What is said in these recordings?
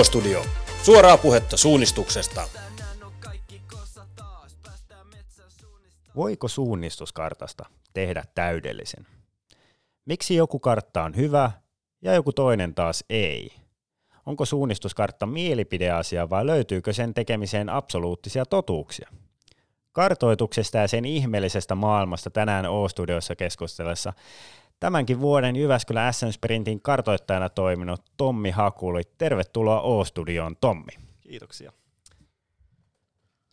O-Studio. Suoraa puhetta suunnistuksesta. Voiko suunnistuskartasta tehdä täydellisen? Miksi joku kartta on hyvä ja joku toinen taas ei? Onko suunnistuskartta mielipideasia vai löytyykö sen tekemiseen absoluuttisia totuuksia? Kartoituksesta ja sen ihmeellisestä maailmasta tänään O-studiossa keskustellessa tämänkin vuoden Jyväskylän SM Sprintin kartoittajana toiminut Tommi Hakuli. Tervetuloa O-studioon, Tommi. Kiitoksia.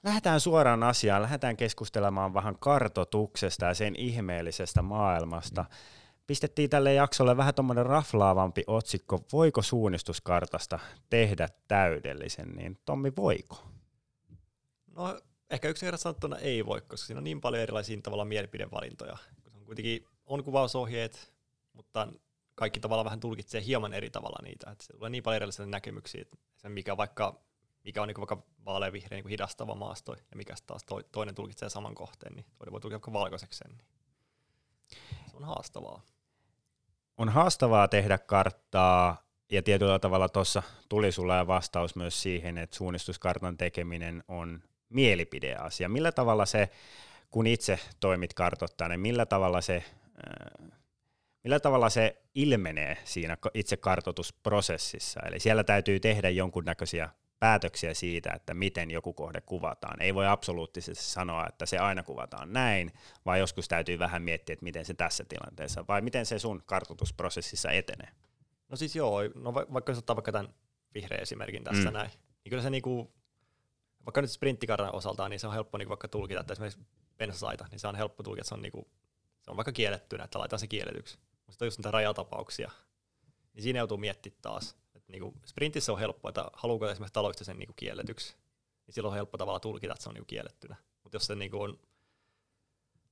Lähdetään suoraan asiaan. Lähdetään keskustelemaan vähän kartotuksesta ja sen ihmeellisestä maailmasta. Pistettiin tälle jaksolle vähän tuommoinen raflaavampi otsikko, voiko suunnistuskartasta tehdä täydellisen, niin Tommi, voiko? No ehkä yksinkertaisesti sanottuna ei voi, koska siinä on niin paljon erilaisia tavallaan mielipidevalintoja. Se on kuitenkin on kuvausohjeet, mutta kaikki tavallaan vähän tulkitsee hieman eri tavalla niitä. Että se tulee niin paljon erilaisia näkemyksiä, että se mikä vaikka mikä on niin vaikka vaaleanvihreä niin hidastava maasto ja mikä taas toinen tulkitsee saman kohteen, niin toinen voi tulkita vaikka valkoiseksi Niin se on haastavaa. On haastavaa tehdä karttaa ja tietyllä tavalla tuossa tuli sulla vastaus myös siihen, että suunnistuskartan tekeminen on mielipideasia. Millä tavalla se, kun itse toimit kartoittajana, niin millä tavalla se, millä tavalla se ilmenee siinä itse kartoitusprosessissa? Eli siellä täytyy tehdä jonkunnäköisiä päätöksiä siitä, että miten joku kohde kuvataan. Ei voi absoluuttisesti sanoa, että se aina kuvataan näin, vaan joskus täytyy vähän miettiä, että miten se tässä tilanteessa, vai miten se sun kartoitusprosessissa etenee. No siis joo, no va- vaikka jos ottaa vaikka tämän vihreän esimerkin tässä mm. näin, niin kyllä se niinku, vaikka nyt sprinttikartan osaltaan, niin se on helppo niinku vaikka tulkita, että esimerkiksi bensasaita, niin se on helppo tulkita, että se on, niinku, se on vaikka kiellettynä, että laitetaan se kielletyksi. Mutta on just niitä rajatapauksia, niin siinä joutuu miettimään taas, niin kuin sprintissä on helppo, että haluuko esimerkiksi taloista sen niin kuin kielletyksi, niin silloin on helppo tavalla tulkita, että se on niin kuin kiellettynä. Mutta jos se niin kuin on,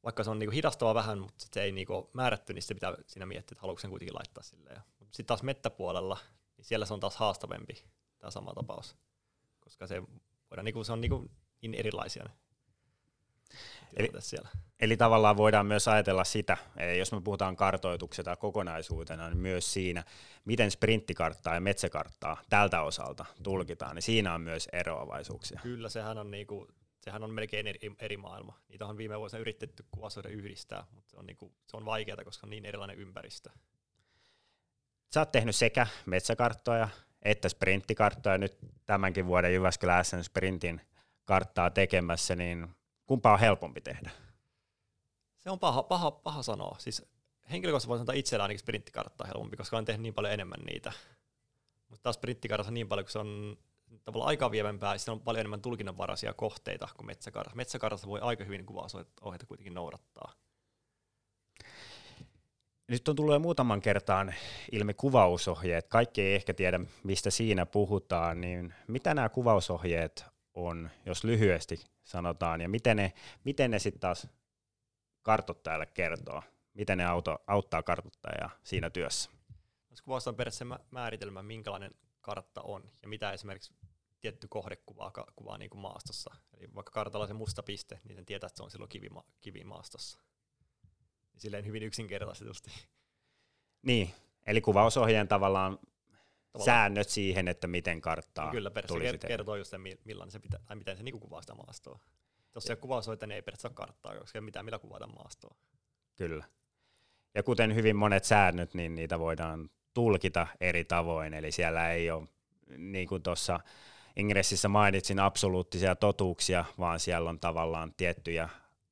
vaikka se on niin kuin hidastava vähän, mutta se ei niin kuin ole määrätty, niin se pitää siinä miettiä, että haluatko sen kuitenkin laittaa silleen. Sitten taas mettäpuolella, niin siellä se on taas haastavempi tämä sama tapaus, koska se, voidaan, niin kuin, se on niin, kuin niin erilaisia ne Eli, siellä. Eli tavallaan voidaan myös ajatella sitä, eli jos me puhutaan kartoituksesta kokonaisuutena, niin myös siinä, miten sprinttikarttaa ja metsäkarttaa tältä osalta tulkitaan, niin siinä on myös eroavaisuuksia. Kyllä, sehän on, niinku, sehän on melkein eri, eri maailma. Niitä on viime vuosina yritetty kuvasoida yhdistää, mutta se on, niinku, se on vaikeaa, koska on niin erilainen ympäristö. Sä oot tehnyt sekä metsäkarttoja että sprinttikarttoja nyt tämänkin vuoden Jyväskylän SN Sprintin karttaa tekemässä, niin Kumpaa on helpompi tehdä? Se on paha, paha, paha sanoa. Siis henkilökohtaisesti voisi sanoa itsellä ainakin sprinttikarttaa helpompi, koska olen tehnyt niin paljon enemmän niitä. Mutta taas sprinttikartassa niin paljon, kun se on tavallaan aikaa vievempää, ja on paljon enemmän tulkinnanvaraisia kohteita kuin metsäkartassa. Metsäkartassa voi aika hyvin ohjeita kuitenkin noudattaa. Nyt on tullut muutaman kertaan ilmi kuvausohjeet. Kaikki ei ehkä tiedä, mistä siinä puhutaan. Niin mitä nämä kuvausohjeet on, jos lyhyesti sanotaan, ja miten ne, miten ne sitten taas kartottajalle kertoo, miten ne auto, auttaa kartottajaa siinä työssä? Jos kuvausta on periaatteessa määritelmä, minkälainen kartta on, ja mitä esimerkiksi tietty kohde kuvaa, kuvaa niin kuin maastossa. Eli vaikka kartalla on se musta piste, niin sen tietää, että se on silloin kivima, kivimaastossa. Silleen hyvin yksinkertaisesti. Niin, eli kuvausohjeen tavallaan säännöt siihen, että miten karttaa Kyllä, periaatteessa kertoo just sen, millainen se pitää, tai miten se niinku kuvaa sitä maastoa. Jos se kuvausoite, niin ei periaatteessa ole karttaa, koska ei mitään millä kuvata maastoa. Kyllä. Ja kuten hyvin monet säännöt, niin niitä voidaan tulkita eri tavoin, eli siellä ei ole, niin kuin tuossa ingressissä mainitsin, absoluuttisia totuuksia, vaan siellä on tavallaan tiettyjä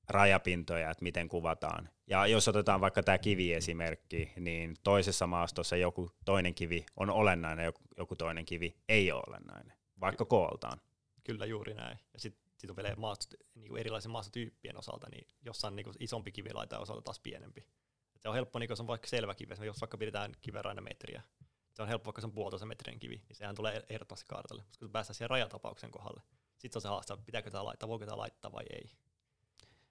rajapintoja, että miten kuvataan. Ja jos otetaan vaikka tämä kiviesimerkki, niin toisessa maastossa joku toinen kivi on olennainen, joku, joku toinen kivi ei ole olennainen, vaikka kooltaan. Kyllä juuri näin. Ja sitten sit on vielä maastot, niin erilaisen maastotyyppien osalta, niin jossain niin isompi kivilaita osalta taas pienempi. Et se on helppo, niin jos on vaikka selvä kivi, jos vaikka pidetään kiven aina metriä, se on helppo, vaikka se on puolitoista metrin kivi, niin sehän tulee ehdottomasti kartalle. Koska kun päästään siihen rajatapauksen kohdalle, sitten se on se haastava, pitääkö tämä laittaa, voiko tämä laittaa vai ei.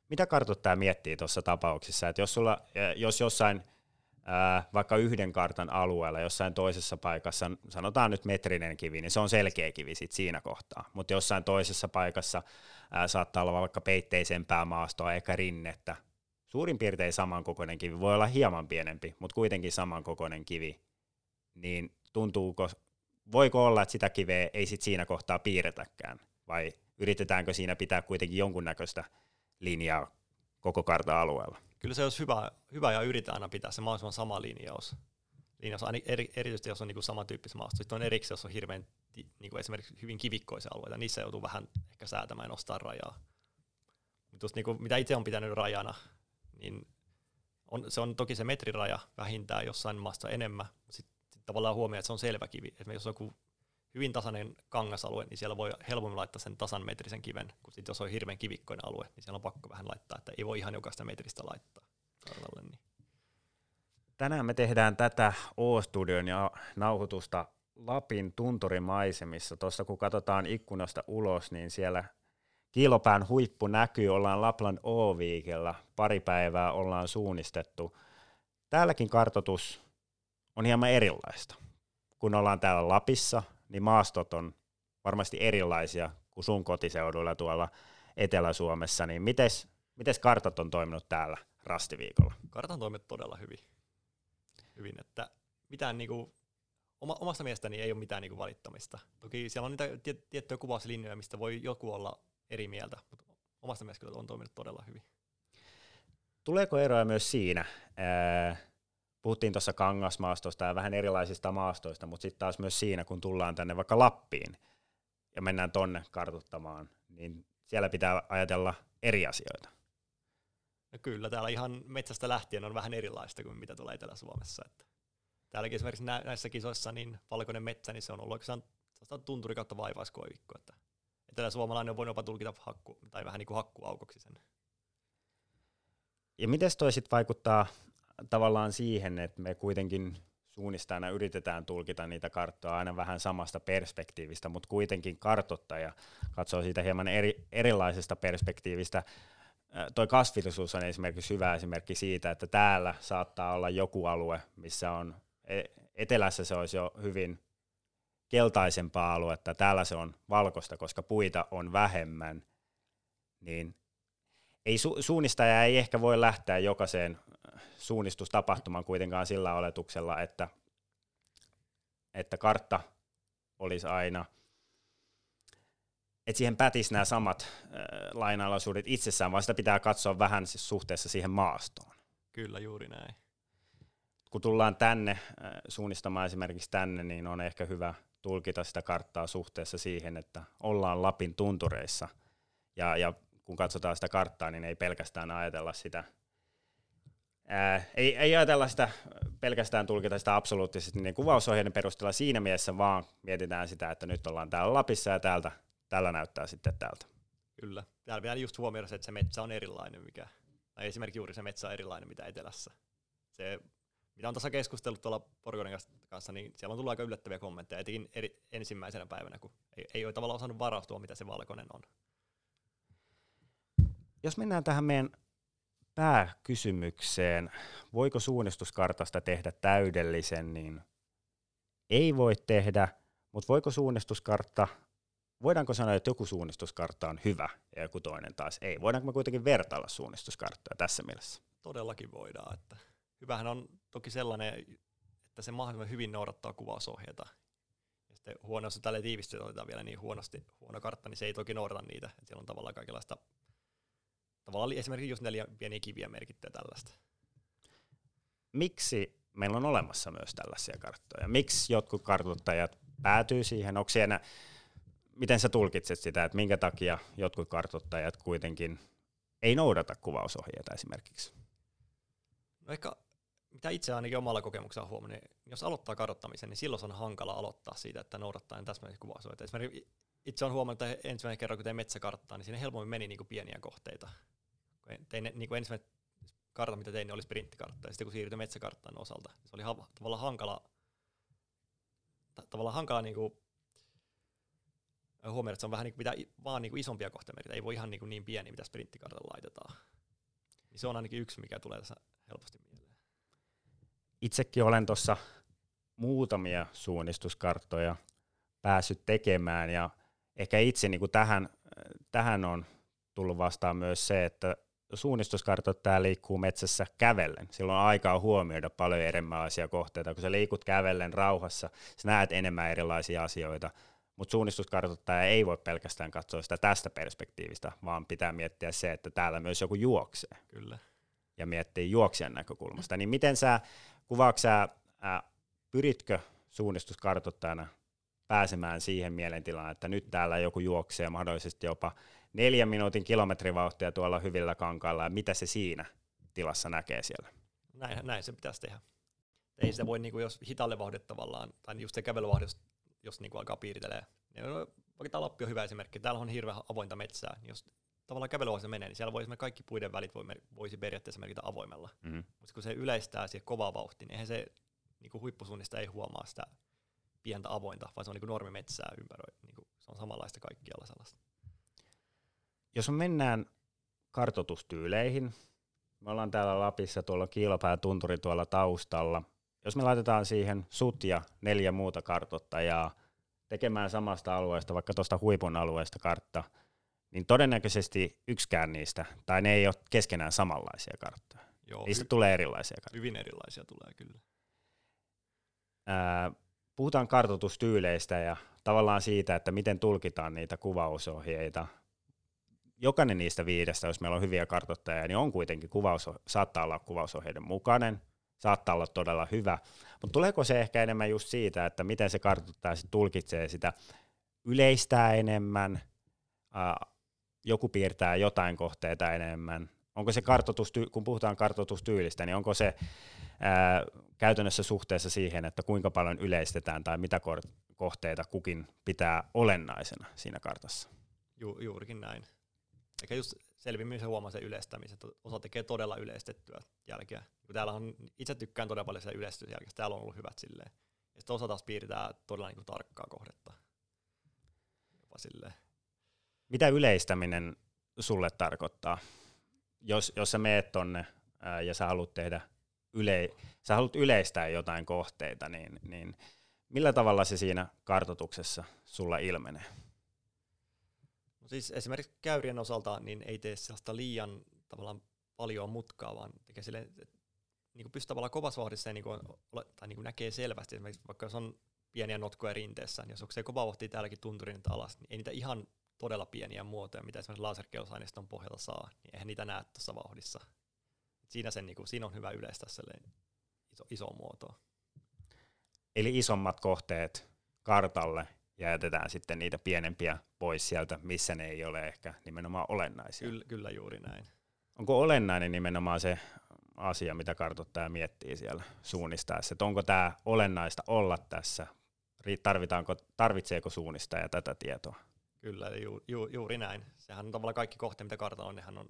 Mitä kartoittaja miettii tuossa tapauksessa, että jos, sulla, jos jossain ää, vaikka yhden kartan alueella, jossain toisessa paikassa, sanotaan nyt metrinen kivi, niin se on selkeä kivi sit siinä kohtaa, mutta jossain toisessa paikassa ää, saattaa olla vaikka peitteisempää maastoa eikä rinnettä, suurin piirtein samankokoinen kivi, voi olla hieman pienempi, mutta kuitenkin samankokoinen kivi, niin tuntuuko voiko olla, että sitä kiveä ei sit siinä kohtaa piirretäkään, vai yritetäänkö siinä pitää kuitenkin jonkunnäköistä linjaa koko kartan alueella? Kyllä se olisi hyvä, hyvä ja yritetään aina pitää se mahdollisimman sama linjaus. linjaus eri, erityisesti jos on niin samantyyppisiä maastoja. Sitten on erikseen, jos on hirveän niin kuin esimerkiksi hyvin kivikkoisia alueita, niissä joutuu vähän ehkä säätämään ja nostaa rajaa. Mutta niin kuin, mitä itse on pitänyt rajana, niin on, se on toki se metriraja vähintään jossain maassa enemmän, sitten sit tavallaan huomioon, että se on selvä kivi. Esimerkiksi jos on joku hyvin tasainen kangasalue, niin siellä voi helpommin laittaa sen tasan metrisen kiven, kun sit jos on hirveän kivikkoinen alue, niin siellä on pakko vähän laittaa, että ei voi ihan jokaista metristä laittaa kartalle. Niin. Tänään me tehdään tätä O-studion ja nauhoitusta Lapin tunturimaisemissa. Tuossa kun katsotaan ikkunasta ulos, niin siellä kilopään huippu näkyy, ollaan Lapland O-viikellä, pari päivää ollaan suunnistettu. Täälläkin kartotus on hieman erilaista. Kun ollaan täällä Lapissa, niin maastot on varmasti erilaisia kuin sun kotiseuduilla tuolla Etelä-Suomessa, niin mites, mites kartat on toiminut täällä rastiviikolla? Kartat on toiminut todella hyvin. hyvin että mitään niinku, oma, omasta mielestäni ei ole mitään niinku valittamista. Toki siellä on niitä tiettyjä kuvauslinjoja, mistä voi joku olla eri mieltä, mutta omasta mielestä on toiminut todella hyvin. Tuleeko eroja myös siinä? Ää, puhuttiin tuossa kangasmaastosta ja vähän erilaisista maastoista, mutta sitten taas myös siinä, kun tullaan tänne vaikka Lappiin ja mennään tonne kartuttamaan, niin siellä pitää ajatella eri asioita. No kyllä, täällä ihan metsästä lähtien on vähän erilaista kuin mitä tulee Etelä-Suomessa. Että täälläkin esimerkiksi näissä kisoissa niin valkoinen metsä, niin se on ollut oikeastaan tunturi kautta vaivaiskoivikko. Että etelä-suomalainen on voinut jopa tulkita hakku, tai vähän niin kuin hakkuaukoksi sen. Ja miten toi sitten vaikuttaa tavallaan siihen, että me kuitenkin suunnistajana yritetään tulkita niitä karttoja aina vähän samasta perspektiivistä, mutta kuitenkin kartottaja katsoo siitä hieman eri, erilaisesta perspektiivistä. Toi kasvillisuus on esimerkiksi hyvä esimerkki siitä, että täällä saattaa olla joku alue, missä on e, etelässä se olisi jo hyvin keltaisempaa aluetta, täällä se on valkoista, koska puita on vähemmän, niin ei su- suunnistaja ei ehkä voi lähteä jokaiseen suunnistustapahtumaan kuitenkaan sillä oletuksella, että, että kartta olisi aina, että siihen pätisi nämä samat äh, lainalaisuudet itsessään, vaan sitä pitää katsoa vähän siis suhteessa siihen maastoon. Kyllä, juuri näin. Kun tullaan tänne äh, suunnistamaan esimerkiksi tänne, niin on ehkä hyvä tulkita sitä karttaa suhteessa siihen, että ollaan Lapin tuntureissa. Ja, ja kun katsotaan sitä karttaa, niin ei pelkästään ajatella sitä, ää, ei, ei ajatella sitä pelkästään tulkita sitä absoluuttisesti niin kuvausohjeiden perusteella siinä mielessä, vaan mietitään sitä, että nyt ollaan täällä Lapissa ja täältä, tällä näyttää sitten täältä. Kyllä. Täällä pitää just huomioida se, että se metsä on erilainen, mikä, tai esimerkiksi juuri se metsä on erilainen, mitä etelässä. Se mitä on tässä keskustellut tuolla Porgonin kanssa, niin siellä on tullut aika yllättäviä kommentteja, etenkin eri, ensimmäisenä päivänä, kun ei, ei ole tavallaan osannut varautua, mitä se valkoinen on. Jos mennään tähän meidän pääkysymykseen, voiko suunnistuskartasta tehdä täydellisen, niin ei voi tehdä, mutta voiko suunnistuskartta, voidaanko sanoa, että joku suunnistuskartta on hyvä ja joku toinen taas ei? Voidaanko me kuitenkin vertailla suunnistuskarttoja tässä mielessä? Todellakin voidaan, että hyvähän on toki sellainen, että se mahdollisimman hyvin noudattaa kuvausohjeita. Ja sitten huono, jos tälle tiivistyy otetaan vielä niin huonosti huono kartta, niin se ei toki noudata niitä. Et siellä on tavallaan kaikenlaista, tavallaan esimerkiksi just neljä pieniä kiviä merkittyä tällaista. Miksi meillä on olemassa myös tällaisia karttoja? Miksi jotkut kartoittajat päätyy siihen? Onko siellä, miten sä tulkitset sitä, että minkä takia jotkut kartoittajat kuitenkin ei noudata kuvausohjeita esimerkiksi? No ehkä mitä itse ainakin omalla kokemuksella huomannut, niin jos aloittaa kartoittamisen, niin silloin on hankala aloittaa siitä, että noudattaa täsmällisiä kuvausohjeita. Esimerkiksi itse on huomannut, että ensimmäinen kerran, kun tein metsäkarttaa, niin siinä helpommin meni niin kuin pieniä kohteita. Tein niin kuin ensimmäinen kartta, mitä tein, niin oli sprinttikartta, ja sitten kun siirtyi metsäkarttaan osalta, se oli ha- tavallaan hankala, ta- tavallaan hankala niin kuin huomioida, että se on vähän niin kuin, pitää vaan niin kuin isompia kohteita merkitä, ei voi ihan niin, kuin niin pieni, mitä sprinttikartalla laitetaan. Niin se on ainakin yksi, mikä tulee tässä helposti mieleen. Itsekin olen tuossa muutamia suunnistuskarttoja päässyt tekemään ja ehkä itse niin kuin tähän, tähän on tullut vastaan myös se, että suunnistuskartoittaja liikkuu metsässä kävellen. Silloin on aikaa huomioida paljon erilaisia kohteita. Kun sä liikut kävellen rauhassa, sä näet enemmän erilaisia asioita, mutta suunnistuskartoittaja ei voi pelkästään katsoa sitä tästä perspektiivistä, vaan pitää miettiä se, että täällä myös joku juoksee. Kyllä. Ja miettiä juoksijan näkökulmasta. Niin miten sä, kuvaatko sä, ää, pyritkö suunnistuskartoittajana pääsemään siihen mielentilaan, että nyt täällä joku juoksee mahdollisesti jopa neljän minuutin kilometrivauhtia tuolla hyvillä kankailla, ja mitä se siinä tilassa näkee siellä? Näin, näin se pitäisi tehdä. Ei sitä voi, niin kuin, jos hitalle vauhdit tavallaan, tai just se kävelyvauhdi, jos, jos niin kuin alkaa piiritelee. Niin, vaikka tämä Lappi on hyvä esimerkki, täällä on hirveän avointa metsää, niin jos tavallaan kävelyvauhdissa menee, niin siellä voi kaikki puiden välit voi, voisi periaatteessa merkitä avoimella. Mm-hmm. Mutta kun se yleistää siihen kovaa vauhtia, niin eihän se niin kuin huippusuunnista ei huomaa sitä pientä avointa, vaan se on niin kuin normimetsää ympäröi. Niin kuin, se on samanlaista kaikkialla sellaista. Jos mennään kartotustyyleihin, me ollaan täällä Lapissa, tuolla Kiilopää tunturi tuolla taustalla. Jos me laitetaan siihen sut ja neljä muuta kartottajaa tekemään samasta alueesta, vaikka tuosta huipun alueesta kartta, niin todennäköisesti yksikään niistä, tai ne ei ole keskenään samanlaisia karttoja. Joo, Niistä hy- tulee erilaisia karttoja. Hyvin erilaisia tulee kyllä. Ää, puhutaan kartotustyyleistä ja tavallaan siitä, että miten tulkitaan niitä kuvausohjeita – jokainen niistä viidestä, jos meillä on hyviä kartoittajia, niin on kuitenkin kuvaus, saattaa olla kuvausohjeiden mukainen, saattaa olla todella hyvä, mutta tuleeko se ehkä enemmän just siitä, että miten se kartoittaja sit tulkitsee sitä, yleistää enemmän, joku piirtää jotain kohteita enemmän, onko se kartoitus, kun puhutaan kartoitustyylistä, niin onko se ää, käytännössä suhteessa siihen, että kuinka paljon yleistetään tai mitä kohteita kukin pitää olennaisena siinä kartassa? Ju, juurikin näin. Eikä just selvimmin se huomaa sen yleistämisen, että osa tekee todella yleistettyä jälkeä. Kun täällä on, itse tykkään todella paljon sitä yleistetystä jälkeä, täällä on ollut hyvät silleen. Ja sitten osa taas piirtää todella niin kuin tarkkaa kohdetta. Jopa. Mitä yleistäminen sulle tarkoittaa? Jos, jos sä meet tonne ää, ja sä haluat tehdä yle, sä haluat yleistää jotain kohteita, niin, niin millä tavalla se siinä kartotuksessa sulla ilmenee? Siis esimerkiksi käyrien osalta niin ei tee sellaista liian tavallaan paljon mutkaa, vaan tekee sille, että niin kuin pystyy tavallaan kovassa vauhdissa ja niin kuin, tai niin kuin näkee selvästi, esimerkiksi vaikka jos on pieniä notkoja rinteessä, niin jos se kova vauhti täälläkin tunturin alas, niin ei niitä ihan todella pieniä muotoja, mitä esimerkiksi laserkeusaineiston pohjalta saa, niin eihän niitä näe tuossa vauhdissa. Siinä, sen, niin kuin, siinä on hyvä yleistää iso, iso muotoa. Eli isommat kohteet kartalle ja jätetään sitten niitä pienempiä pois sieltä, missä ne ei ole ehkä nimenomaan olennaisia. Kyllä, kyllä juuri näin. Onko olennainen nimenomaan se asia, mitä kartoittaja miettii siellä suunnistaessa, että onko tämä olennaista olla tässä, tarvitaanko, tarvitseeko suunnistaja tätä tietoa? Kyllä, ju, ju, juuri näin. Sehän on tavallaan kaikki kohteet, mitä kartalla on, nehän on,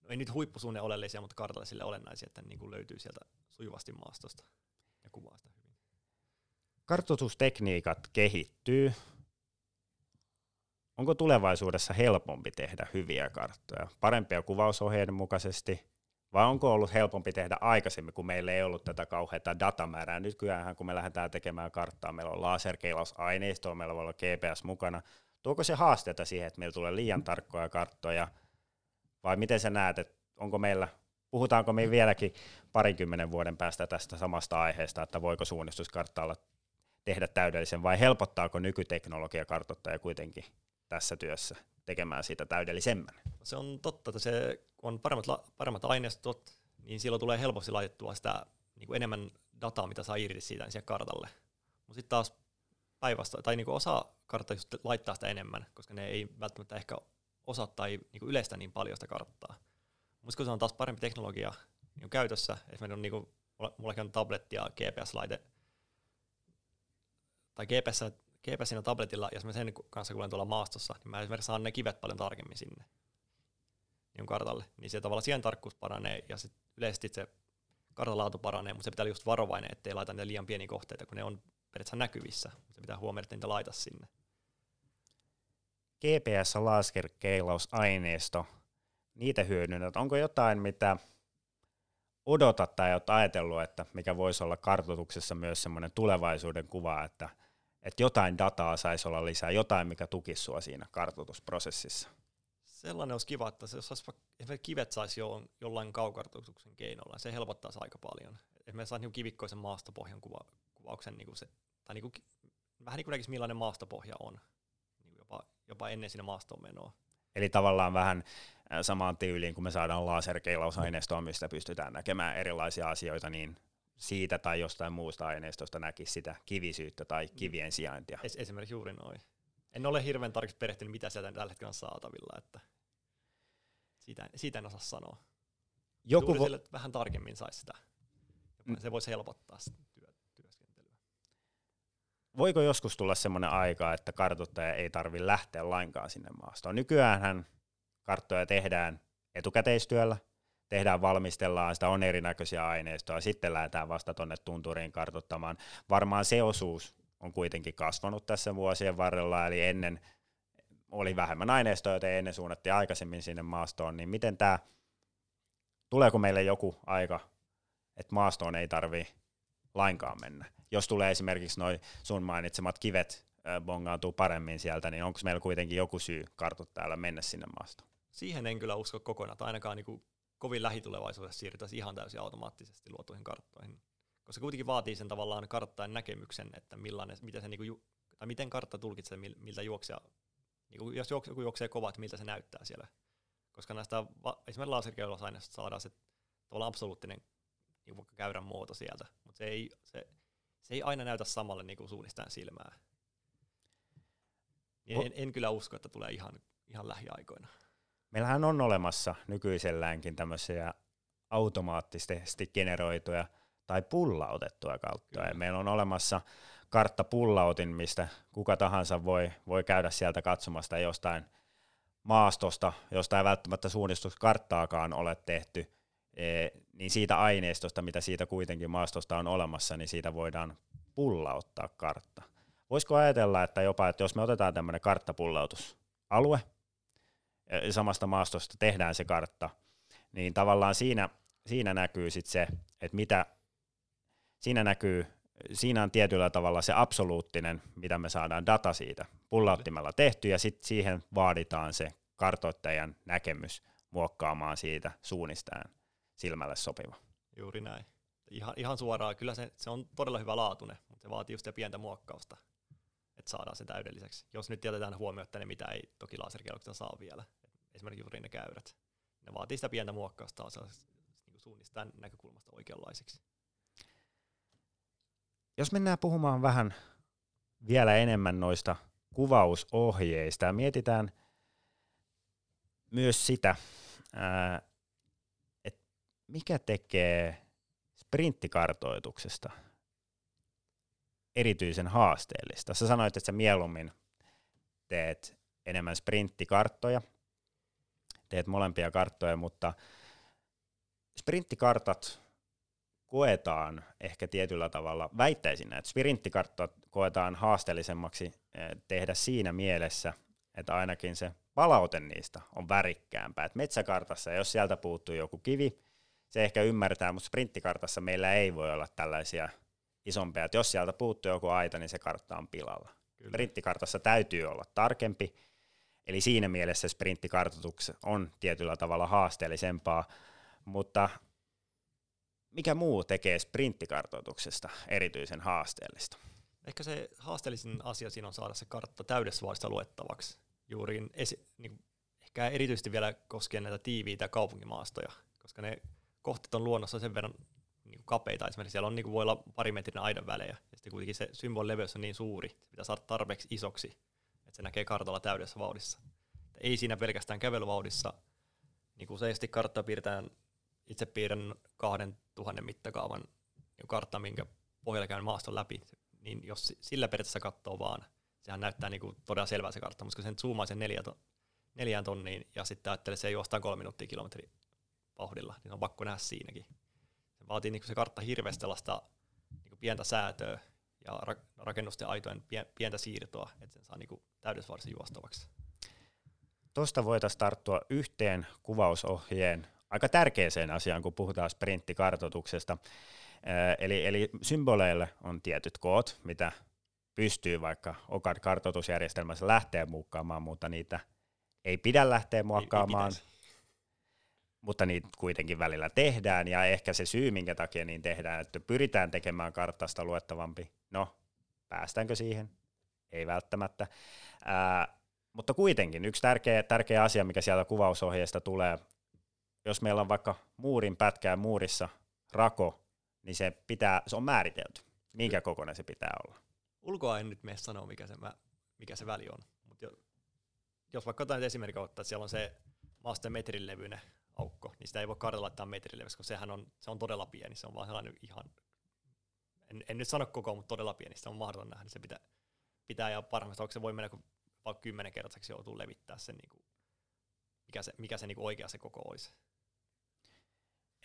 no ei nyt huippusuunne oleellisia, mutta kartalle sille olennaisia, että ne niin kuin löytyy sieltä sujuvasti maastosta ja hyvin kartoitustekniikat kehittyy. Onko tulevaisuudessa helpompi tehdä hyviä karttoja, parempia kuvausohjeiden mukaisesti, vai onko ollut helpompi tehdä aikaisemmin, kun meillä ei ollut tätä kauheata datamäärää? Nykyään kun me lähdetään tekemään karttaa, meillä on laserkeilausaineistoa, meillä voi olla GPS mukana. Tuoko se haasteita siihen, että meillä tulee liian tarkkoja karttoja, vai miten sä näet, että onko meillä, puhutaanko me vieläkin parikymmenen vuoden päästä tästä samasta aiheesta, että voiko suunnistuskartta olla tehdä täydellisen vai helpottaako nykyteknologia kartoittaja kuitenkin tässä työssä tekemään siitä täydellisemmän? Se on totta, että se, kun on paremmat, paremmat aineistot, niin silloin tulee helposti laitettua sitä niin kuin enemmän dataa, mitä saa irti siitä niin kartalle. Mutta sitten taas päivästä, tai niin kuin osa karttaa just laittaa sitä enemmän, koska ne ei välttämättä ehkä osaa tai niin kuin yleistä niin paljon sitä karttaa. Mutta kun se on taas parempi teknologia niin käytössä, esimerkiksi on niin kuin, mullakin on tabletti ja GPS-laite, tai GPS, GPSin tabletilla, jos mä sen kanssa kuulen tuolla maastossa, niin mä esimerkiksi saan ne kivet paljon tarkemmin sinne niin kartalle. Niin se tavallaan siihen tarkkuus paranee ja sit yleisesti se kartalaatu paranee, mutta se pitää olla just varovainen, ettei laita niitä liian pieniä kohteita, kun ne on periaatteessa näkyvissä. Se pitää huomioida, että niitä laita sinne. GPS-laskerkeilausaineisto, niitä hyödynnät. Onko jotain, mitä odotat tai olet ajatellut, että mikä voisi olla kartoituksessa myös semmoinen tulevaisuuden kuva, että – että jotain dataa saisi olla lisää, jotain, mikä tukisi sinua siinä kartoitusprosessissa? Sellainen olisi kiva, että se, jos olisi, kivet saisi jo, jollain kaukartoituksen keinolla, se helpottaisi aika paljon. Että me saisi niin kivikkoisen maastopohjan kuva, kuvauksen, niin kuin se, tai niin kuin, vähän niin kuin näkisi millainen maastopohja on, niin jopa, jopa ennen sinne maastoon menoa. Eli tavallaan vähän äh, samaan tyyliin, kun me saadaan laserkeilausaineistoa, mistä pystytään näkemään erilaisia asioita, niin siitä tai jostain muusta aineistosta näkisi sitä kivisyyttä tai kivien sijaintia. Es, esimerkiksi juuri noin. En ole hirveän tarkasti perehtynyt, mitä sieltä tällä hetkellä on saatavilla, että siitä, siitä en osaa sanoa. Joku Juuri vo- sille, vähän tarkemmin saisi sitä. Mm. Se voisi helpottaa sitä työ, työskentelyä. voiko joskus tulla semmoinen aika, että kartoittaja ei tarvi lähteä lainkaan sinne maastoon? Nykyäänhän karttoja tehdään etukäteistyöllä, tehdään, valmistellaan, sitä on erinäköisiä aineistoja, sitten lähdetään vasta tuonne tunturiin kartoittamaan. Varmaan se osuus on kuitenkin kasvanut tässä vuosien varrella, eli ennen oli vähemmän aineistoa, joten ennen suunnattiin aikaisemmin sinne maastoon, niin miten tämä, tuleeko meille joku aika, että maastoon ei tarvi lainkaan mennä? Jos tulee esimerkiksi noin sun mainitsemat kivet bongaantuu paremmin sieltä, niin onko meillä kuitenkin joku syy kartoittajalle mennä sinne maastoon? Siihen en kyllä usko kokonaan, ainakaan niin kovin lähitulevaisuudessa siirrytäisiin ihan täysin automaattisesti luotuihin karttoihin. Koska kuitenkin vaatii sen tavallaan karttajan näkemyksen, että millainen, miten, se, niin kuin, ju- tai miten kartta tulkitsee, mil- miltä juoksija, niin kuin jos joku juoksee kova, että miltä se näyttää siellä. Koska näistä esimerkiksi laserkeulosaineista saadaan se tavallaan absoluuttinen niin vaikka käyrän muoto sieltä, mutta se ei, se, se ei aina näytä samalle niin kuin suunnistaan silmää. Niin En, en, kyllä usko, että tulee ihan, ihan lähiaikoina. Meillähän on olemassa nykyiselläänkin tämmöisiä automaattisesti generoituja tai pullautettuja kautta. Kyllä. Meillä on olemassa karttapullautin, mistä kuka tahansa voi, voi käydä sieltä katsomasta jostain maastosta, josta ei välttämättä suunnistuskarttaakaan ole tehty, eh, niin siitä aineistosta, mitä siitä kuitenkin maastosta on olemassa, niin siitä voidaan pullauttaa kartta. Voisiko ajatella, että jopa, että jos me otetaan tämmöinen karttapullautusalue, ja samasta maastosta tehdään se kartta, niin tavallaan siinä, siinä näkyy sitten se, että mitä, siinä näkyy, siinä on tietyllä tavalla se absoluuttinen, mitä me saadaan data siitä pullauttimella tehty, ja sitten siihen vaaditaan se kartoittajan näkemys muokkaamaan siitä suunnistajan silmälle sopiva. Juuri näin. Ihan, ihan suoraan, kyllä se, se on todella hyvä laatune, mutta se vaatii just sitä pientä muokkausta, että saadaan se täydelliseksi. Jos nyt jätetään huomioon, ne mitä ei toki laserkelloksesta saa vielä, esimerkiksi juuri ne käyrät. Ne vaatii sitä pientä muokkausta se niin suunnistajan näkökulmasta oikeanlaiseksi. Jos mennään puhumaan vähän vielä enemmän noista kuvausohjeista ja mietitään myös sitä, että mikä tekee sprinttikartoituksesta erityisen haasteellista. Sä sanoit, että sä mieluummin teet enemmän sprinttikarttoja, teet molempia karttoja, mutta sprinttikartat koetaan ehkä tietyllä tavalla, väittäisin, että sprinttikarttat koetaan haasteellisemmaksi eh, tehdä siinä mielessä, että ainakin se palaute niistä on värikkäämpää. Et metsäkartassa, jos sieltä puuttuu joku kivi, se ehkä ymmärtää, mutta sprinttikartassa meillä ei voi olla tällaisia isompia, että jos sieltä puuttuu joku aita, niin se kartta on pilalla. Kyllä. Sprinttikartassa täytyy olla tarkempi, eli siinä mielessä sprinttikartoitus on tietyllä tavalla haasteellisempaa, mutta mikä muu tekee sprinttikartoituksesta erityisen haasteellista? Ehkä se haasteellisin asia siinä on saada se kartta täydessä vauhdissa luettavaksi. Juuri esi- niin, ehkä erityisesti vielä koskien näitä tiiviitä kaupunkimaastoja, koska ne kohteet on luonnossa sen verran niin kapeita. Esimerkiksi siellä on, niin voi olla pari metrin aidan välejä, ja sitten kuitenkin se symbolin leveys on niin suuri, se pitää saada tarpeeksi isoksi, että se näkee kartalla täydessä vauhdissa. Että ei siinä pelkästään kävelyvauhdissa, niin kuin useasti karttaa piirretään, itse piirrän kahden tuhannen mittakaavan niin kartta, minkä pohjalla käyn maaston läpi, niin jos sillä periaatteessa katsoo vaan, sehän näyttää niin kuin todella selvää se kartta, mutta kun sen zoomaa sen neljä to, neljään tonniin ja sitten ajattelee, että se juostaan kolme minuuttia kilometri vauhdilla, niin on pakko nähdä siinäkin. Vaatii niin kuin se kartta hirveästi sellaista niin kuin pientä säätöä ja ra- rakennusten aitojen pien- pientä siirtoa, että sen saa niin kuin täydessä juostavaksi. Tuosta voitaisiin tarttua yhteen kuvausohjeen aika tärkeäseen asiaan, kun puhutaan sprinttikartoituksesta. Eli, eli symboleille on tietyt koot, mitä pystyy vaikka OCAD-kartoitusjärjestelmässä lähteä muokkaamaan, mutta niitä ei pidä lähteä muokkaamaan, pitäisi. Mutta niitä kuitenkin välillä tehdään, ja ehkä se syy, minkä takia niin tehdään, että pyritään tekemään karttasta luettavampi. No, päästäänkö siihen? Ei välttämättä. Ää, mutta kuitenkin yksi tärkeä, tärkeä asia, mikä sieltä kuvausohjeesta tulee, jos meillä on vaikka muurin pätkä ja muurissa rako, niin se, pitää, se on määritelty, minkä kokoinen se pitää olla. Ulkoa en nyt mene sanoa, mikä se, mikä se väli on. Mutta jo, jos vaikka otetaan nyt esimerkki ottaa, että siellä on se maasta metrin levyinen aukko, niin sitä ei voi kartalla laittaa metrin levyys, koska sehän on, se on todella pieni. Se on vaan sellainen ihan, en, en nyt sano koko, mutta todella pieni. Sitä on mahdoton nähdä. Se pitää, pitää ja parhaimmassa onko se voi mennä, kun vaikka kymmenen kertaiseksi joutuu levittää sen, niin kuin, mikä se, mikä se niin kuin oikea se koko olisi.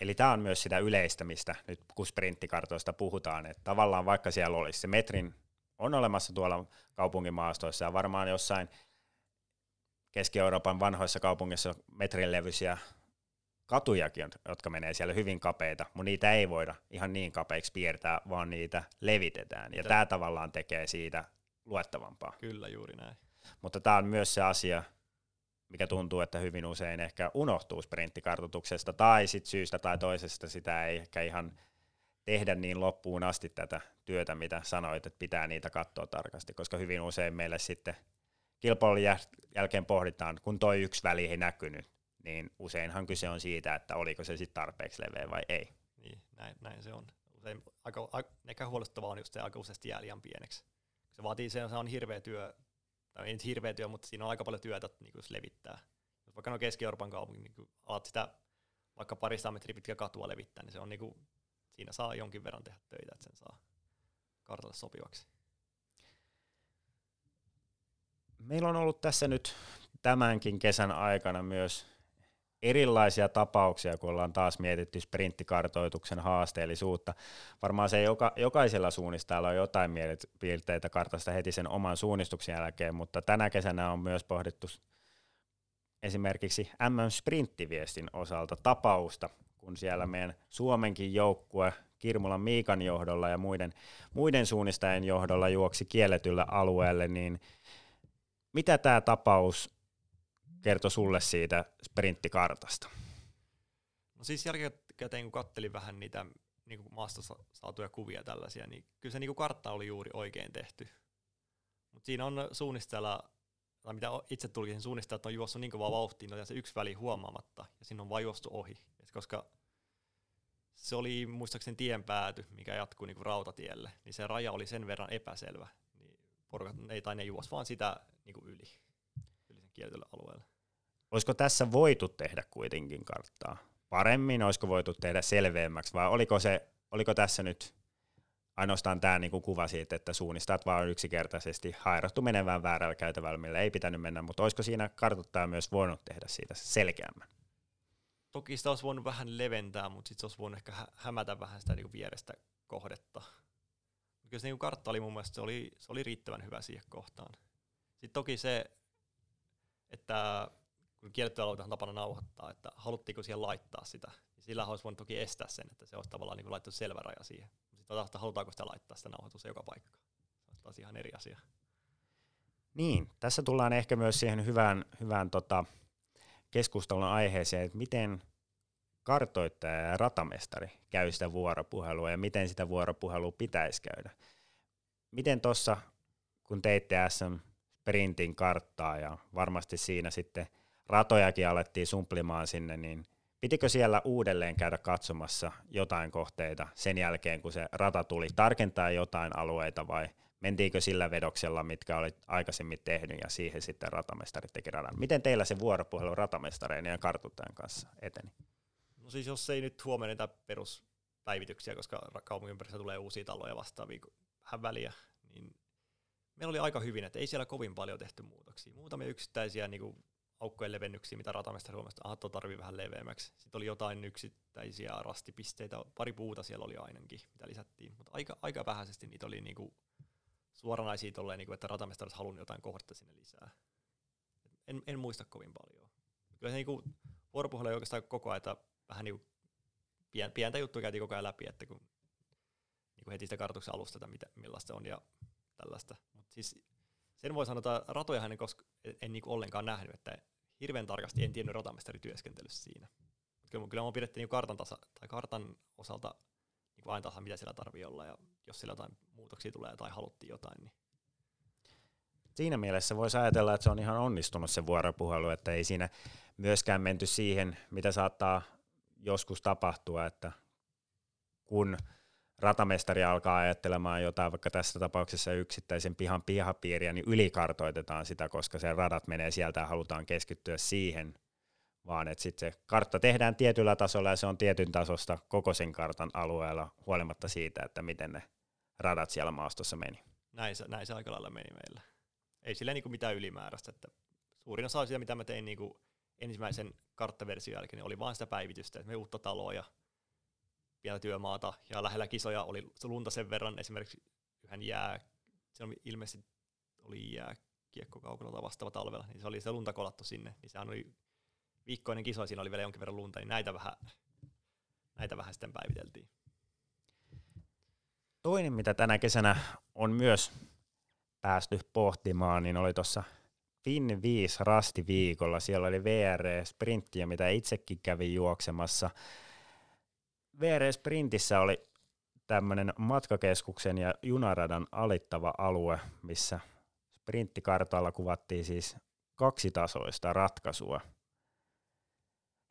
Eli tämä on myös sitä yleistämistä, nyt kun sprinttikartoista puhutaan, että tavallaan vaikka siellä olisi se metrin, on olemassa tuolla kaupunkimaastoissa ja varmaan jossain Keski-Euroopan vanhoissa kaupungissa metrin levyisiä katujakin, jotka menee siellä hyvin kapeita, mutta niitä ei voida ihan niin kapeiksi piirtää, vaan niitä levitetään. Ja tämä tavallaan tekee siitä luettavampaa. Kyllä, juuri näin. Mutta tämä on myös se asia, mikä tuntuu, että hyvin usein ehkä unohtuu sprinttikartoituksesta, tai sit syystä tai toisesta sitä ei ehkä ihan tehdä niin loppuun asti tätä työtä, mitä sanoit, että pitää niitä katsoa tarkasti, koska hyvin usein meille sitten kilpailun jäl- jälkeen pohditaan, kun toi yksi väli ei näkynyt, niin useinhan kyse on siitä, että oliko se sitten tarpeeksi leveä vai ei. Niin, näin, näin se on. Usein aika, aika, ehkä huolestuttavaa on just se aika useasti jää liian pieneksi. Se vaatii sen, se on hirveä työ, tai ei nyt hirveä työ, mutta siinä on aika paljon työtä, niin jos levittää. Jos vaikka no Keski-Euroopan kaupunki, niin kun alat sitä vaikka parista metriä pitkä katua levittää, niin se on niin kuin, siinä saa jonkin verran tehdä töitä, että sen saa kartalle sopivaksi. Meillä on ollut tässä nyt tämänkin kesän aikana myös erilaisia tapauksia, kun ollaan taas mietitty sprinttikartoituksen haasteellisuutta. Varmaan se joka, jokaisella suunnistajalla on jotain mielipiteitä kartasta heti sen oman suunnistuksen jälkeen, mutta tänä kesänä on myös pohdittu esimerkiksi MM-sprinttiviestin osalta tapausta, kun siellä meidän Suomenkin joukkue Kirmulan Miikan johdolla ja muiden, muiden suunnistajien johdolla juoksi kielletyllä alueelle, niin mitä tämä tapaus kertoi sulle siitä sprinttikartasta? No siis jälkikäteen, kun kattelin vähän niitä niin kuin maasta sa- saatuja kuvia tällaisia, niin kyllä se niin kuin kartta oli juuri oikein tehty. Mutta siinä on suunnistajalla, tai mitä itse tulkisin, suunnistajat on juossut niin kovaa vauhtia, niin on se yksi väli huomaamatta, ja siinä on vain juostu ohi. Et koska se oli muistaakseni tien pääty, mikä jatkuu niin kuin rautatielle, niin se raja oli sen verran epäselvä, niin porukat ei, tai ne juos vaan sitä niin kuin yli, yli sen kielletylle alueelle. Olisiko tässä voitu tehdä kuitenkin karttaa paremmin, olisiko voitu tehdä selveämmäksi, vai oliko, se, oliko tässä nyt ainoastaan tämä niin kuva siitä, että suunnistajat vaan yksinkertaisesti hairattu menevään väärällä käytävällä, millä ei pitänyt mennä, mutta olisiko siinä kartoittaja myös voinut tehdä siitä selkeämmän? Toki sitä olisi voinut vähän leventää, mutta sitten se olisi voinut ehkä hä- hämätä vähän sitä niinku vierestä kohdetta. Kyllä se niinku kartta oli mun mielestä, se oli, se oli riittävän hyvä siihen kohtaan. Sitten toki se, että kun kiellettyä aloitetaan tapana nauhoittaa, että haluttiinko siihen laittaa sitä, niin sillä olisi voinut toki estää sen, että se olisi tavallaan niinku laittu selvä raja siihen. Sitten että halutaanko sitä laittaa sitä nauhoitusta joka paikkaan. Se olisi taas ihan eri asia. Niin, tässä tullaan ehkä myös siihen hyvään, hyvään tota, keskustelun aiheeseen, että miten kartoittaja ja ratamestari käy sitä vuoropuhelua ja miten sitä vuoropuhelua pitäisi käydä. Miten tuossa, kun teitte SM Sprintin karttaa ja varmasti siinä sitten ratojakin alettiin sumplimaan sinne, niin pitikö siellä uudelleen käydä katsomassa jotain kohteita sen jälkeen, kun se rata tuli, tarkentaa jotain alueita vai mentiinkö sillä vedoksella, mitkä olit aikaisemmin tehnyt ja siihen sitten ratamestari teki radan. Miten teillä se vuoropuhelu ratamestareiden ja kartuttajan kanssa eteni? No siis jos ei nyt huomioida peruspäivityksiä, koska kaupungin ympäristössä tulee uusia taloja vastaavia vähän väliä, niin meillä oli aika hyvin, että ei siellä kovin paljon tehty muutoksia. Muutamia yksittäisiä niin kuin aukkojen levennyksiä, mitä ratamesta huomasta, aha, tarvii vähän leveämmäksi. Sitten oli jotain yksittäisiä rastipisteitä, pari puuta siellä oli ainakin, mitä lisättiin, mutta aika, aika vähäisesti niitä oli niin kuin suoranaisia tolleen, niin kuin, että ratamesta olisi halunnut jotain kohdetta sinne lisää. En, en muista kovin paljon. Kyllä se niin kuin, vuoropuhelu ei oikeastaan koko ajan, että vähän niin kuin pien, pientä juttua käytiin koko ajan läpi, että kun niin kuin heti sitä kartoituksen alusta, että mitä, millaista on ja tällaista. Mutta siis sen voi sanoa, että ratoja en, koska en, niin ollenkaan nähnyt, että hirveän tarkasti en tiennyt ratamestarityöskentelyssä siinä. Kyllä, kyllä mä pidettiin niin kartan, tasa, tai kartan osalta niin aina tasa, mitä siellä tarvii olla, ja jos siellä jotain muutoksia tulee tai haluttiin jotain, niin Siinä mielessä voisi ajatella, että se on ihan onnistunut se vuoropuhelu, että ei siinä myöskään menty siihen, mitä saattaa joskus tapahtua, että kun ratamestari alkaa ajattelemaan jotain, vaikka tässä tapauksessa yksittäisen pihan pihapiiriä, niin ylikartoitetaan sitä, koska se radat menee sieltä ja halutaan keskittyä siihen, vaan että sitten se kartta tehdään tietyllä tasolla ja se on tietyn tasosta koko sen kartan alueella, huolimatta siitä, että miten ne radat siellä maastossa meni. Näin se, näin se aika lailla meni meillä. Ei sillä niin mitään ylimääräistä. Että suurin osa siitä, mitä mä tein niin kuin ensimmäisen karttaversion jälkeen, niin oli vain sitä päivitystä, että me uutta taloa ja pientä työmaata ja lähellä kisoja oli lunta sen verran, esimerkiksi yhden jää, se oli ilmeisesti oli jääkiekkokaukalla vastaava talvella, niin se oli se lunta kolattu sinne, niin sehän oli viikkoinen kiso, siinä oli vielä jonkin verran lunta, niin näitä vähän, näitä vähän sitten päiviteltiin. Toinen, mitä tänä kesänä on myös päästy pohtimaan, niin oli tuossa Fin 5 rastiviikolla. Siellä oli VR-sprinttiä, mitä itsekin kävin juoksemassa. VR-sprintissä oli tämmöinen matkakeskuksen ja junaradan alittava alue, missä sprinttikartalla kuvattiin siis kaksitasoista ratkaisua.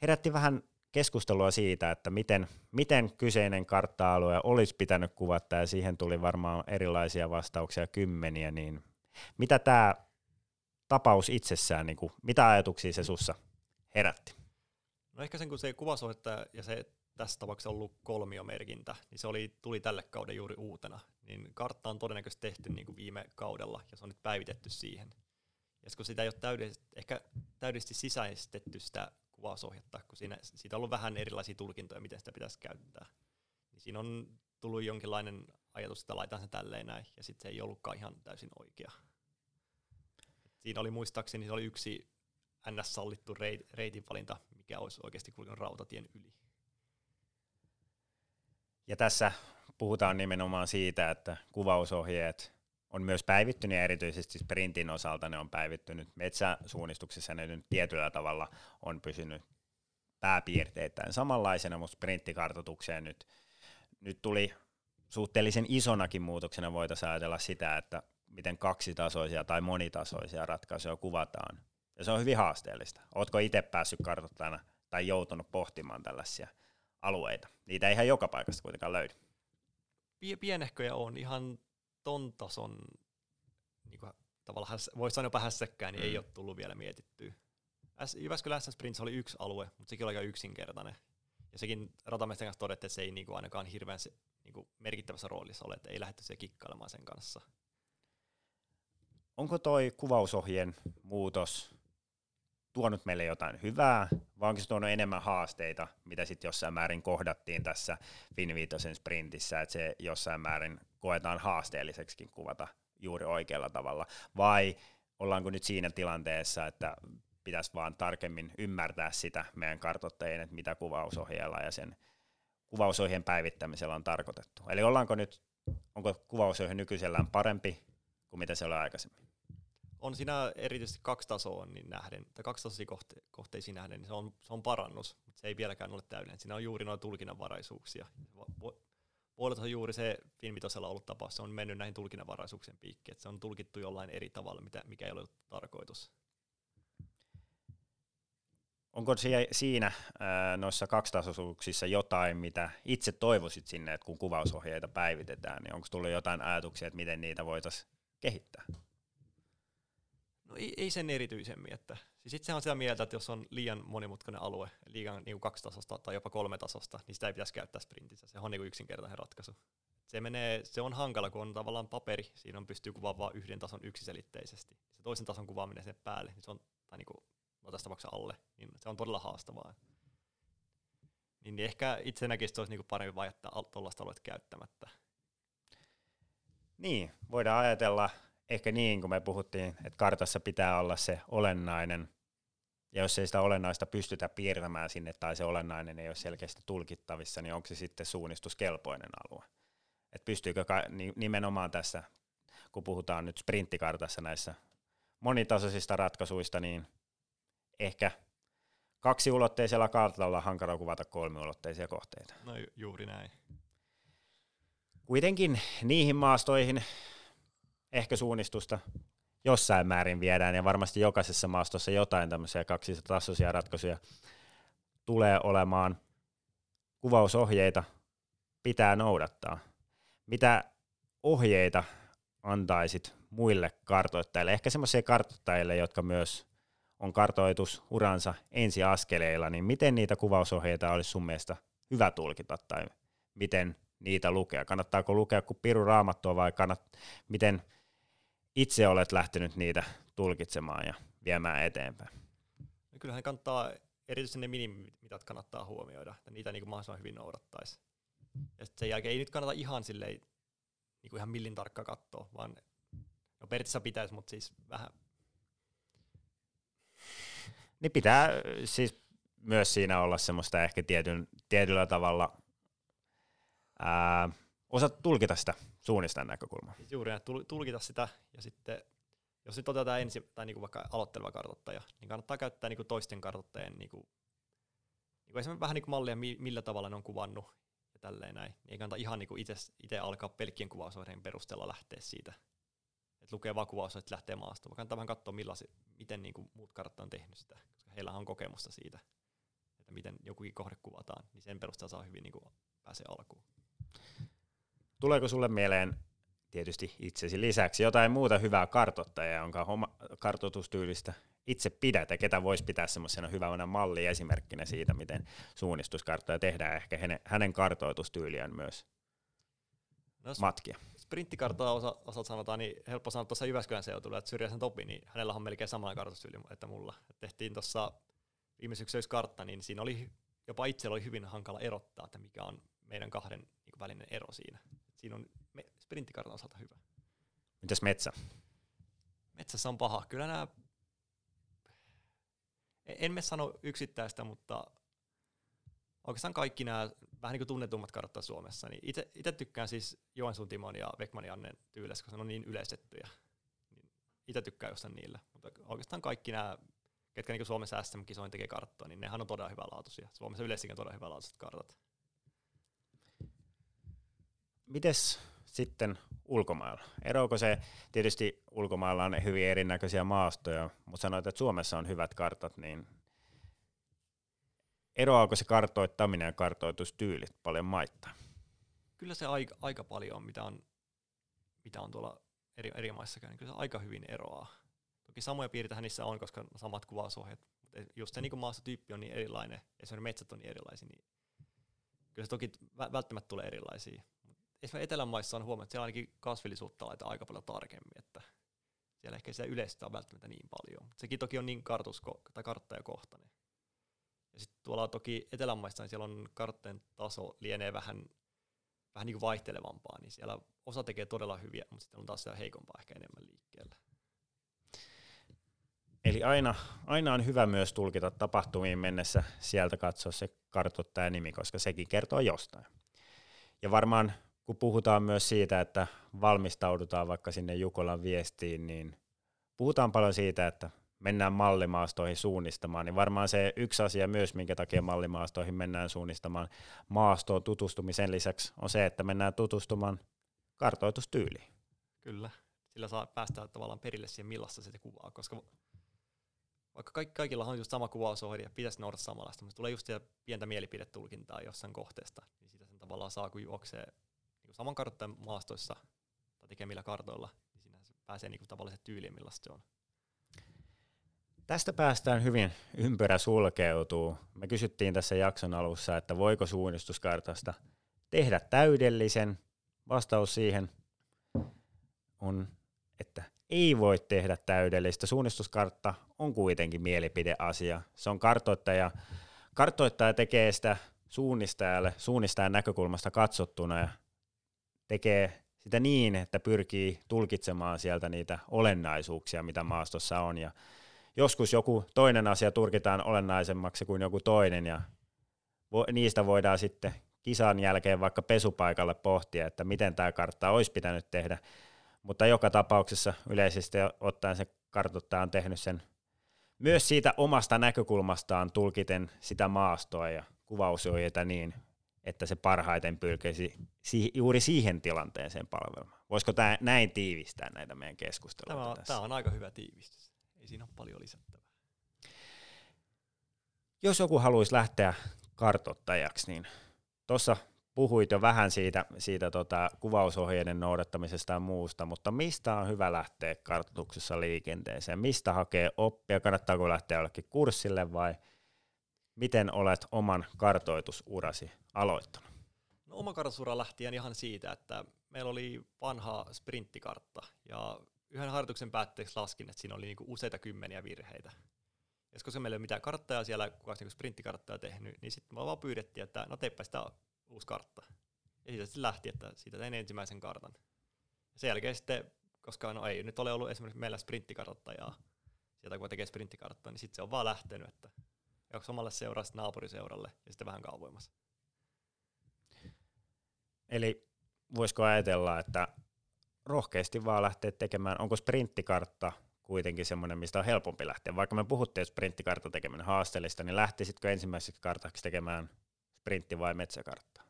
Herätti vähän keskustelua siitä, että miten, miten kyseinen kartta-alue olisi pitänyt kuvata, ja siihen tuli varmaan erilaisia vastauksia kymmeniä, niin mitä tämä tapaus itsessään, niin kuin, mitä ajatuksia se sussa herätti? No ehkä sen, kun se kuvasuhetta ja se tässä tapauksessa ollut kolmiomerkintä, niin se oli, tuli tälle kauden juuri uutena. Niin kartta on todennäköisesti tehty niin kuin viime kaudella, ja se on nyt päivitetty siihen. Ja kun sitä ei ole täydellisesti, ehkä täydellisesti sisäistetty sitä kuvausohjetta, kun siinä, siitä on ollut vähän erilaisia tulkintoja, miten sitä pitäisi käyttää. Niin siinä on tullut jonkinlainen ajatus, että laitan sen tälleen näin, ja sitten se ei ollutkaan ihan täysin oikea. Siinä oli muistaakseni se oli yksi NS-sallittu reitinvalinta, mikä olisi oikeasti kulkenut rautatien yli. Ja tässä puhutaan nimenomaan siitä, että kuvausohjeet on myös päivittynyt ja erityisesti sprintin osalta ne on päivittynyt. Metsäsuunnistuksessa ne nyt tietyllä tavalla on pysynyt pääpiirteittäin samanlaisena, mutta sprinttikartoitukseen nyt, nyt tuli suhteellisen isonakin muutoksena voitaisiin ajatella sitä, että miten kaksitasoisia tai monitasoisia ratkaisuja kuvataan. Ja se on hyvin haasteellista. Oletko itse päässyt kartoittamaan tai joutunut pohtimaan tällaisia alueita? Niitä ei ihan joka paikasta kuitenkaan löydy. Pienehköjä on ihan ton tason, niin kuin, tavallaan voisi sanoa jopa hässäkkään, niin mm. ei ole tullut vielä mietittyä. Jyväskylän SS Sprints oli yksi alue, mutta sekin oli aika yksinkertainen. Ja sekin ratamiesten kanssa todettiin, että se ei niin kuin ainakaan hirveän se, niin kuin merkittävässä roolissa ole, että ei lähdetty siihen kikkailemaan sen kanssa. Onko toi kuvausohjeen muutos tuonut meille jotain hyvää, vai onko se tuonut enemmän haasteita, mitä sitten jossain määrin kohdattiin tässä Finviitosen sprintissä, että se jossain määrin koetaan haasteelliseksikin kuvata juuri oikealla tavalla, vai ollaanko nyt siinä tilanteessa, että pitäisi vaan tarkemmin ymmärtää sitä meidän kartoittajien, että mitä kuvausohjeella ja sen kuvausohjeen päivittämisellä on tarkoitettu. Eli ollaanko nyt, onko kuvausohje nykyisellään parempi kuin mitä se oli aikaisemmin? On siinä erityisesti kaksi tasoa niin nähden, tai kaksi tasoisia kohte- kohteisiin nähden, niin se on, se on parannus, mutta se ei vieläkään ole täydellinen. Siinä on juuri noita tulkinnanvaraisuuksia. Puolelta on juuri se filmitosella ollut tapaus, se on mennyt näihin tulkinnanvaraisuuksien piikkiin, että se on tulkittu jollain eri tavalla, mitä, mikä ei ole tarkoitus. Onko siinä noissa kaksitasoisuuksissa jotain, mitä itse toivoisit sinne, että kun kuvausohjeita päivitetään, niin onko tullut jotain ajatuksia, että miten niitä voitaisiin kehittää? No ei, ei sen erityisemmin. Että, siis itse on sitä mieltä, että jos on liian monimutkainen alue, liian niin kaksi tasosta tai jopa kolme tasosta, niin sitä ei pitäisi käyttää sprintissä. Se on niin yksinkertainen ratkaisu. Se, menee, se on hankala, kun on tavallaan paperi, siinä on pystyy kuvaamaan vain yhden tason yksiselitteisesti. Se toisen tason kuvaaminen sinne päälle, niin se on, tai niin kuin, no tässä tapauksessa alle, niin se on todella haastavaa. Niin, niin ehkä itse näkisin, että olisi niin parempi jättää tuollaista alueet käyttämättä. Niin, voidaan ajatella ehkä niin, kuin me puhuttiin, että kartassa pitää olla se olennainen, ja jos ei sitä olennaista pystytä piirtämään sinne, tai se olennainen ei ole selkeästi tulkittavissa, niin onko se sitten suunnistuskelpoinen alue? Et pystyykö ka- nimenomaan tässä, kun puhutaan nyt sprinttikartassa näissä monitasoisista ratkaisuista, niin ehkä kaksiulotteisella kartalla on hankala kuvata kolmiulotteisia kohteita. No ju- juuri näin. Kuitenkin niihin maastoihin ehkä suunnistusta jossain määrin viedään, ja varmasti jokaisessa maastossa jotain tämmöisiä kaksitasoisia ratkaisuja tulee olemaan. Kuvausohjeita pitää noudattaa. Mitä ohjeita antaisit muille kartoittajille, ehkä semmoisille kartoittajille, jotka myös on kartoitus uransa ensiaskeleilla, niin miten niitä kuvausohjeita olisi sun mielestä hyvä tulkita tai miten niitä lukea? Kannattaako lukea kuin piru raamattua vai kannat, miten itse olet lähtenyt niitä tulkitsemaan ja viemään eteenpäin? No kyllähän kannattaa, erityisesti ne minimitat kannattaa huomioida, että niitä niin kuin mahdollisimman hyvin noudattaisi. Ja sen jälkeen ei nyt kannata ihan silleen, niin kuin ihan millin tarkka katsoa, vaan no periaatteessa pitäisi, mutta siis vähän. Niin pitää siis myös siinä olla semmoista ehkä tietyn, tietyllä tavalla ää, osata tulkita sitä suunnistan näkökulmaa. Siis juuri näin, tulkita sitä ja sitten jos nyt otetaan ensin, tai niinku vaikka aloitteleva kartoittaja, niin kannattaa käyttää niinku toisten kartoittajien niinku, niinku esimerkiksi vähän niinku mallia, millä tavalla ne on kuvannut ja tälleen näin. Niin ei kannata ihan niinku itse alkaa pelkkien kuvausohjeiden perusteella lähteä siitä. Että lukee vaan kuvausohjeet lähtee maasta. Vaan kannattaa vähän katsoa, millaisi, miten niinku muut karttat on tehnyt sitä, koska heillä on kokemusta siitä, että miten jokukin kohde kuvataan, niin sen perusteella saa hyvin niinku pääsee alkuun. Tuleeko sulle mieleen tietysti itsesi lisäksi jotain muuta hyvää kartoittajaa, jonka homma, kartoitustyylistä itse pidät ja ketä voisi pitää semmoisena hyvänä malli esimerkkinä siitä, miten suunnistuskarttoja tehdään, ehkä hänen, kartoitustyyliään myös no, matkia. Sprinttikarttoa osa, osalta sanotaan, niin helppo sanoa tuossa Jyväskylän seutulla, että Syrjäsen Topi, niin hänellä on melkein samanlainen kartoitustyyli että mulla. Et tehtiin tuossa viime kartta, niin siinä oli jopa itsellä oli hyvin hankala erottaa, että mikä on meidän kahden niin välinen ero siinä. Siinä on me, sprinttikartan osalta hyvä. Mitäs metsä? Metsässä on paha. Kyllä nämä, en me sano yksittäistä, mutta oikeastaan kaikki nämä vähän niin kuin tunnetummat karttat Suomessa, niin itse, itse tykkään siis Joensuun Timon ja Vekmanin Annen tyylissä, koska ne on niin yleistettyjä. Niin itse tykkään jostain niillä. Mutta oikeastaan kaikki nämä, ketkä niin Suomessa SM-kisoin tekee karttoa, niin nehän on todella hyvälaatuisia. Suomessa yleisestikin on todella hyvälaatuiset kartat. Mites sitten ulkomailla? Eroako se, tietysti ulkomailla on hyvin erinäköisiä maastoja, mutta sanoit, että Suomessa on hyvät kartat, niin eroaako se kartoittaminen ja kartoitustyylit paljon maittain? Kyllä se aika, aika paljon on, mitä on, mitä on tuolla eri, eri maissakin, niin kyllä se aika hyvin eroaa. Toki samoja piirteitä niissä on, koska samat kuvausohjeet, mutta just se niin maastotyyppi on niin erilainen, esimerkiksi metsät on niin erilaisia, niin kyllä se toki välttämättä tulee erilaisia esimerkiksi Etelämaissa on huomannut, että siellä ainakin kasvillisuutta laitetaan aika paljon tarkemmin, että siellä ehkä sitä yleistä on välttämättä niin paljon. Sekin toki on niin kartusko, tai karttajakohtainen. Ja sitten tuolla toki Etelämaissa, niin siellä on kartteen taso lienee vähän, vähän niin kuin vaihtelevampaa, niin siellä osa tekee todella hyviä, mutta sitten on taas siellä heikompaa ehkä enemmän liikkeellä. Eli aina, aina on hyvä myös tulkita tapahtumiin mennessä sieltä katsoa se kartoittaja nimi, koska sekin kertoo jostain. Ja varmaan kun puhutaan myös siitä, että valmistaudutaan vaikka sinne Jukolan viestiin, niin puhutaan paljon siitä, että mennään mallimaastoihin suunnistamaan, niin varmaan se yksi asia myös, minkä takia mallimaastoihin mennään suunnistamaan maastoon tutustumisen lisäksi, on se, että mennään tutustumaan kartoitustyyliin. Kyllä, sillä saa päästä tavallaan perille siihen, millaista se kuvaa, koska vaikka kaikki, kaikilla on just sama kuvausohje ja pitäisi noudattaa samanlaista, mutta tulee just pientä mielipidetulkintaa jossain kohteesta, niin sitä sen tavallaan saa, kun juoksee niin saman kartan maastoissa tai tekemillä kartoilla, niin siinä se pääsee niin tavalliset tyyliin, millaista se on. Tästä päästään hyvin ympyrä sulkeutuu. Me kysyttiin tässä jakson alussa, että voiko suunnistuskartasta tehdä täydellisen. Vastaus siihen on, että ei voi tehdä täydellistä. Suunnistuskartta on kuitenkin mielipideasia. Se on kartoittaja. Kartoittaja tekee sitä suunnistajalle, suunnistajan näkökulmasta katsottuna ja tekee sitä niin, että pyrkii tulkitsemaan sieltä niitä olennaisuuksia, mitä maastossa on. Ja joskus joku toinen asia turkitaan olennaisemmaksi kuin joku toinen, ja niistä voidaan sitten kisan jälkeen vaikka pesupaikalle pohtia, että miten tämä kartta olisi pitänyt tehdä. Mutta joka tapauksessa yleisesti ottaen se kartoittaja on tehnyt sen myös siitä omasta näkökulmastaan tulkiten sitä maastoa ja kuvausohjeita niin, että se parhaiten pyrkisi si- juuri siihen tilanteeseen palvelemaan. Voisiko tämä näin tiivistää näitä meidän keskusteluita Tämä on, tässä? tämä on aika hyvä tiivistys. Ei siinä ole paljon lisättävää. Jos joku haluaisi lähteä kartottajaksi, niin tuossa puhuit jo vähän siitä, siitä tota kuvausohjeiden noudattamisesta ja muusta, mutta mistä on hyvä lähteä kartoituksessa liikenteeseen? Mistä hakee oppia? Kannattaako lähteä jollekin kurssille vai miten olet oman kartoitusurasi aloittanut? No, oma kartoitusura lähti ihan siitä, että meillä oli vanha sprinttikartta ja yhden harjoituksen päätteeksi laskin, että siinä oli niinku useita kymmeniä virheitä. Ja koska meillä ei ole mitään karttaa siellä, kukaan niinku sprinttikarttaa tehnyt, niin sitten me vaan pyydettiin, että no teipä sitä uusi kartta. Ja siitä sitten lähti, että siitä tein ensimmäisen kartan. Ja sen jälkeen sitten, koska no ei nyt ole ollut esimerkiksi meillä sprinttikarttajaa, sieltä kun tekee sprinttikarttaa, niin sitten se on vaan lähtenyt, että joko omalle seuralle, sitten naapuriseuralle ja sitten vähän kauemmas. Eli voisiko ajatella, että rohkeasti vaan lähteä tekemään, onko sprinttikartta kuitenkin semmoinen, mistä on helpompi lähteä? Vaikka me puhuttiin, että sprinttikartta tekeminen haasteellista, niin lähtisitkö ensimmäiseksi kartaksi tekemään sprintti- vai metsäkarttaa?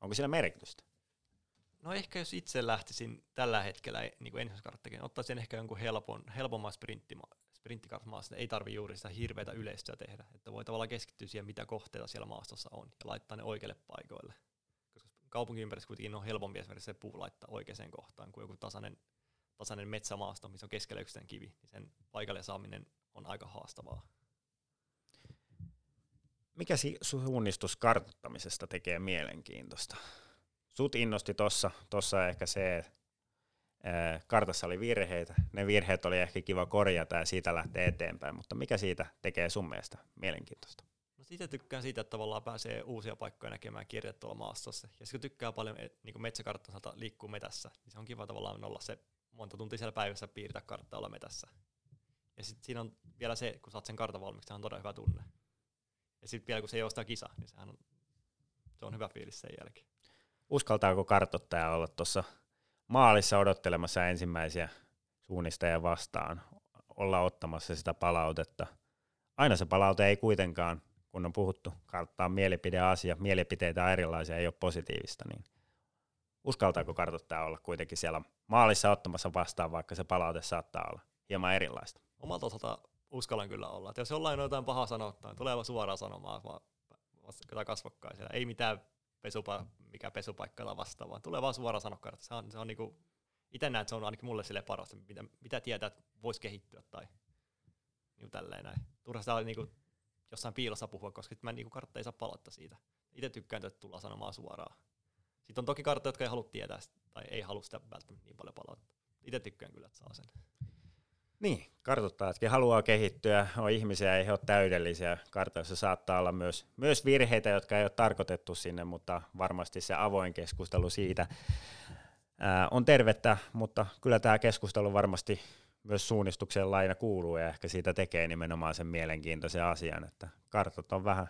Onko sillä merkitystä? No ehkä jos itse lähtisin tällä hetkellä niin ensimmäisen karttakin, ottaisin ehkä jonkun helpon, helpomman sprinttikartmaasta. Ei tarvi juuri sitä hirveätä yleisöä tehdä, että voi tavallaan keskittyä siihen, mitä kohteita siellä maastossa on ja laittaa ne oikeille paikoille. Kaupunkiympäristössä kuitenkin on helpompi esimerkiksi se puu laittaa oikeaan kohtaan kuin joku tasainen, tasainen metsämaasto, missä on keskellä yksittäinen kivi, niin sen paikalle saaminen on aika haastavaa. Mikä suunnistus kartoittamisesta tekee mielenkiintoista? Sut innosti tossa, tossa ehkä se, että kartassa oli virheitä. Ne virheet oli ehkä kiva korjata ja siitä lähtee eteenpäin, mutta mikä siitä tekee sun mielestä mielenkiintoista? Siitä tykkään siitä, että tavallaan pääsee uusia paikkoja näkemään kierret tuolla maastossa. Ja kun tykkää paljon niin metsäkarttansa liikkuu metässä, niin se on kiva tavallaan olla se monta tuntia siellä päivässä piirtää karttaa olla metässä. Ja sitten siinä on vielä se, kun saat sen kartan valmiiksi, se on todella hyvä tunne. Ja sitten vielä kun se ei ole sitä kisa, niin sehän on, se on hyvä fiilis sen jälkeen. Uskaltaako kartottaja olla tuossa maalissa odottelemassa ensimmäisiä suunnistajia vastaan, olla ottamassa sitä palautetta? Aina se palaute ei kuitenkaan, kun on puhuttu, karttaa mielipideasia, mielipiteitä on erilaisia, ei ole positiivista, niin uskaltaako kartottaja olla kuitenkin siellä maalissa ottamassa vastaan, vaikka se palaute saattaa olla hieman erilaista? Omalta osalta uskallan kyllä olla. Että jos jollain on jotain pahaa sanottaa, niin tulee vaan suoraan sanomaan, vaan tai kasvokkaisella. Ei mitään pesupa, mikä pesupaikka tai vastaavaa. Tulee vaan suoraan että se on, se on niinku, itse näen, että se on ainakin mulle sille parasta, mitä, mitä tietää, että voisi kehittyä tai niin tälleen näin. Turha sitä niinku jossain piilossa puhua, koska mä niinku kartta ei saa palautta siitä. Itse tykkään, että tullaan sanomaan suoraan. Sitten on toki karttoja, jotka ei halua tietää tai ei halua sitä välttämättä niin paljon palautetta. Itse tykkään kyllä, että saa sen. Niin, kartoittajatkin haluaa kehittyä, on ihmisiä, ei ole täydellisiä. Kartoissa saattaa olla myös, myös virheitä, jotka ei ole tarkoitettu sinne, mutta varmasti se avoin keskustelu siitä ää, on tervettä, mutta kyllä tämä keskustelu varmasti myös suunnistukseen laina kuuluu ja ehkä siitä tekee nimenomaan sen mielenkiintoisen asian, että kartat on vähän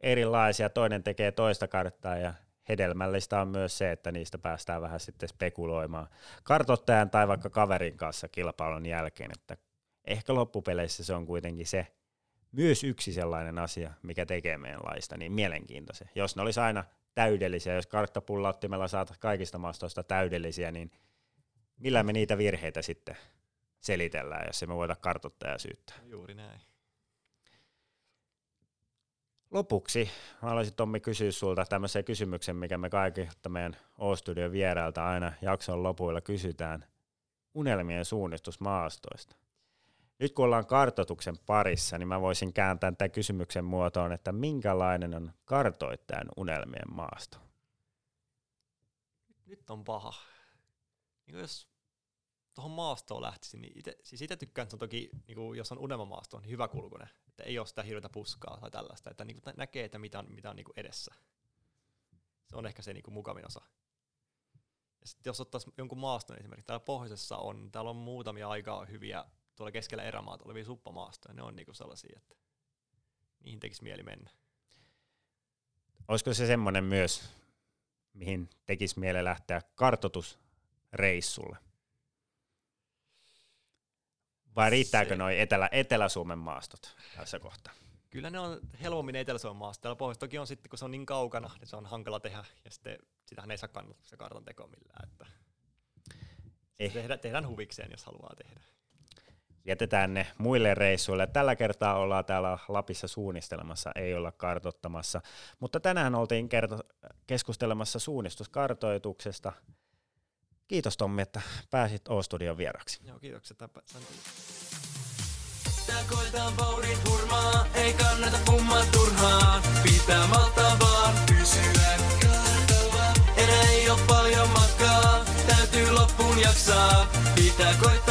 erilaisia, toinen tekee toista karttaa ja hedelmällistä on myös se, että niistä päästään vähän sitten spekuloimaan kartottajan tai vaikka kaverin kanssa kilpailun jälkeen, että ehkä loppupeleissä se on kuitenkin se myös yksi sellainen asia, mikä tekee meidän laista niin mielenkiintoisen. Jos ne olisi aina täydellisiä, jos karttapullauttimella saataisiin kaikista maastoista täydellisiä, niin millä me niitä virheitä sitten selitellään, jos emme voida kartoittajaa syyttää. Juuri näin. Lopuksi haluaisin Tommi kysyä sulta tämmöisen kysymyksen, mikä me kaikilta meidän O-studion vierailta aina jakson lopuilla kysytään unelmien suunnistusmaastoista. Nyt kun ollaan kartoituksen parissa, niin mä voisin kääntää tämän kysymyksen muotoon, että minkälainen on kartoittajan unelmien maasto? Nyt on paha. Niin jos tuohon maastoon lähtisi, niin ite, siis itse tykkään, että se on toki, niin kuin, jos on unelmamaasto, niin hyvä kulkunen. Että ei ole sitä hirveätä puskaa tai tällaista, että niin kuin, näkee, että mitä on, mitä on niin kuin edessä. Se on ehkä se niin kuin, mukavin osa. Ja sitten jos ottaisi jonkun maaston esimerkiksi, täällä pohjoisessa on, täällä on muutamia aika hyviä, tuolla keskellä erämaata olevia suppamaastoja, ne on niin kuin sellaisia, että niihin tekisi mieli mennä. Olisiko se semmoinen myös, mihin tekisi mieli lähteä kartotusreissulle? Vai riittääkö noin Etelä, Etelä-Suomen maastot tässä kohtaa? Kyllä ne on helpommin Etelä-Suomen maasta. Täällä pohjoissa toki on sitten, kun se on niin kaukana, niin se on hankala tehdä, ja sitten sitähän ei saa kannattaa se kartan teko millään. Että eh. tehdään, tehdään huvikseen, jos haluaa tehdä. Jätetään ne muille reissuille. Tällä kertaa ollaan täällä Lapissa suunnistelemassa, ei olla kartottamassa. Mutta tänään oltiin kerto- keskustelemassa suunnistuskartoituksesta. Kiitos Tommi, että pääsit O-studion vieraksi. Joo, kiitokset. Sain Tää koetaan vauhdin hurmaa, ei kannata pummaa turhaan. Pitää maltaa vaan pysyä kartalla. Enää ei oo paljon matkaa, täytyy loppuun jaksaa. Pitää koittaa